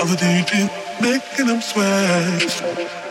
all the DJ making them sweat.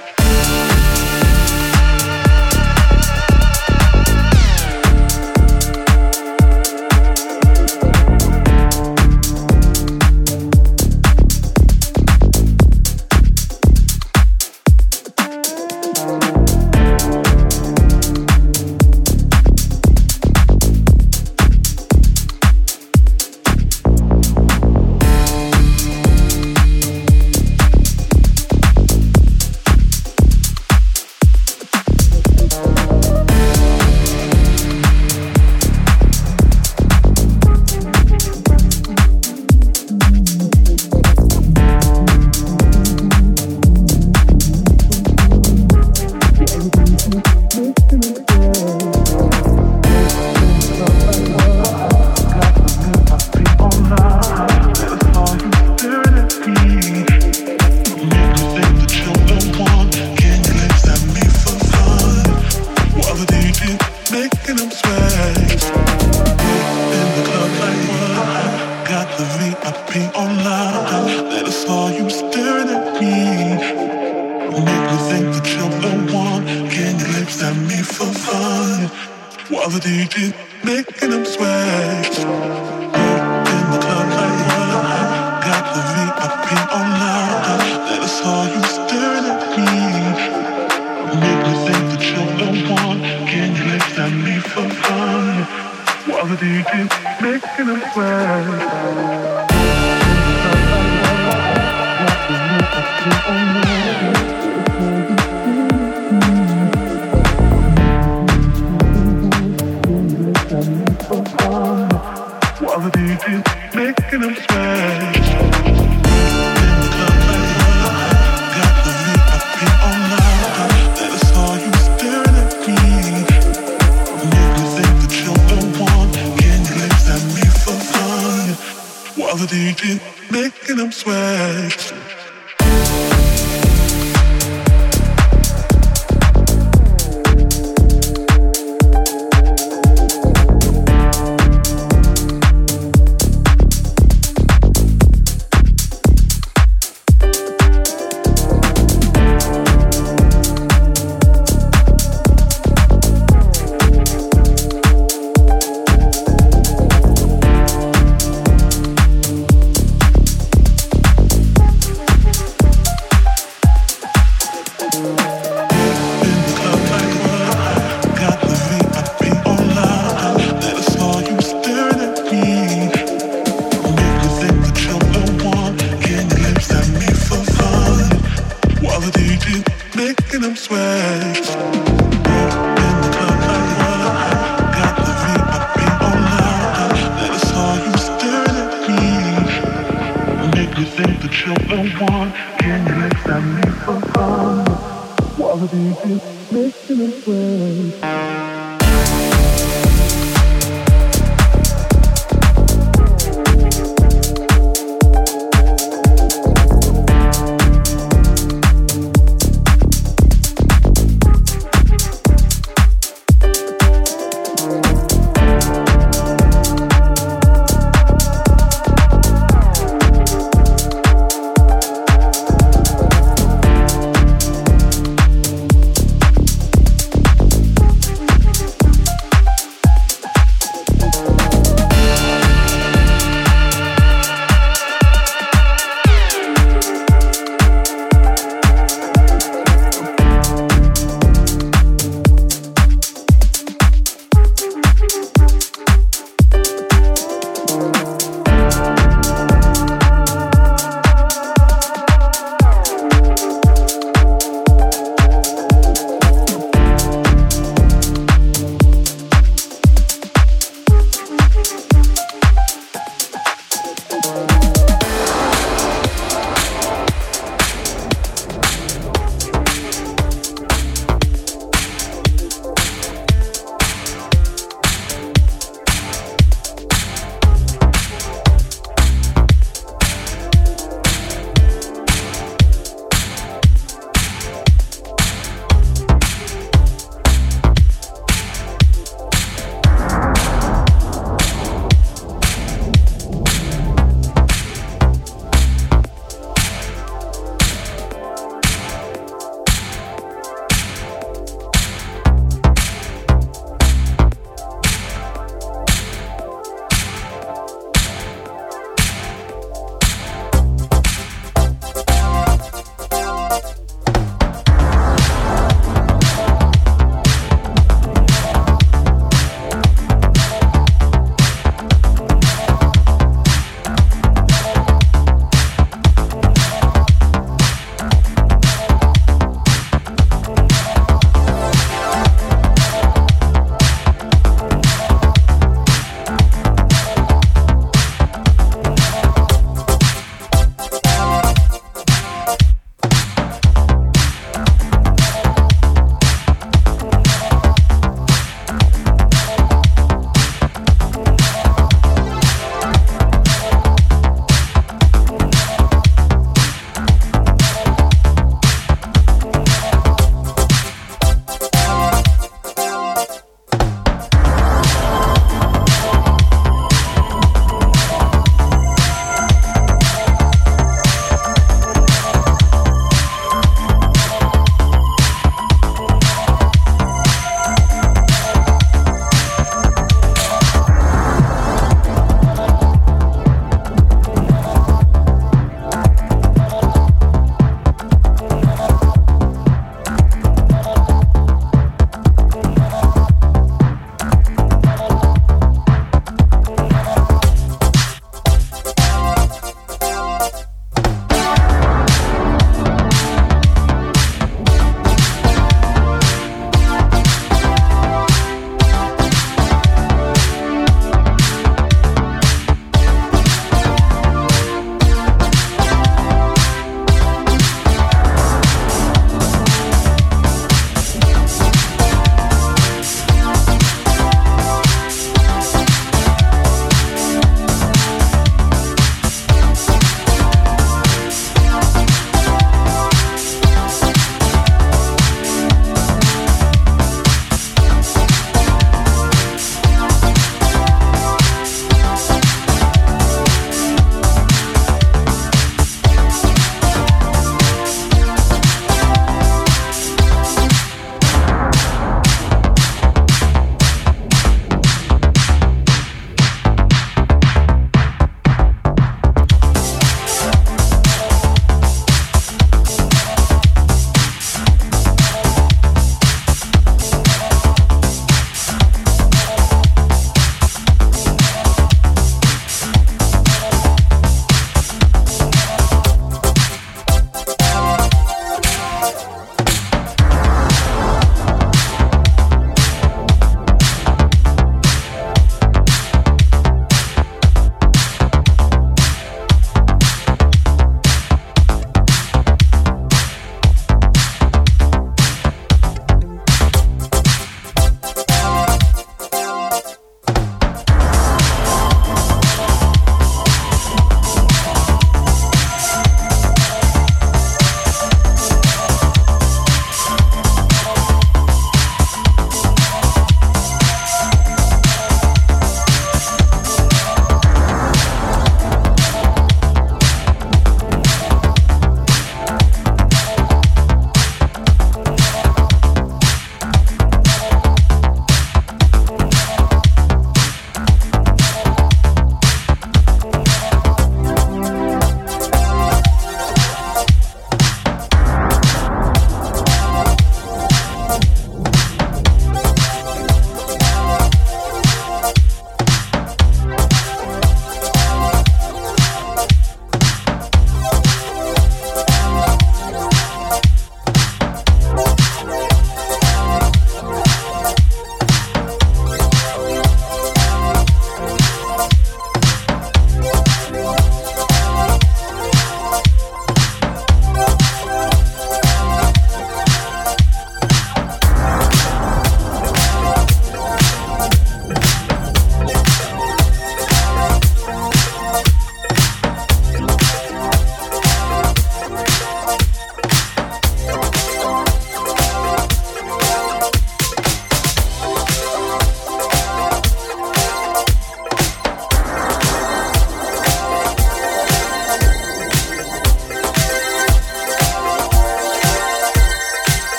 Let at me for fun while the DJ making them sweat. In the club got the VIP. That is you staring at me. Make me think that you're the one. Can you me fun while the making them sweat? Got the VIP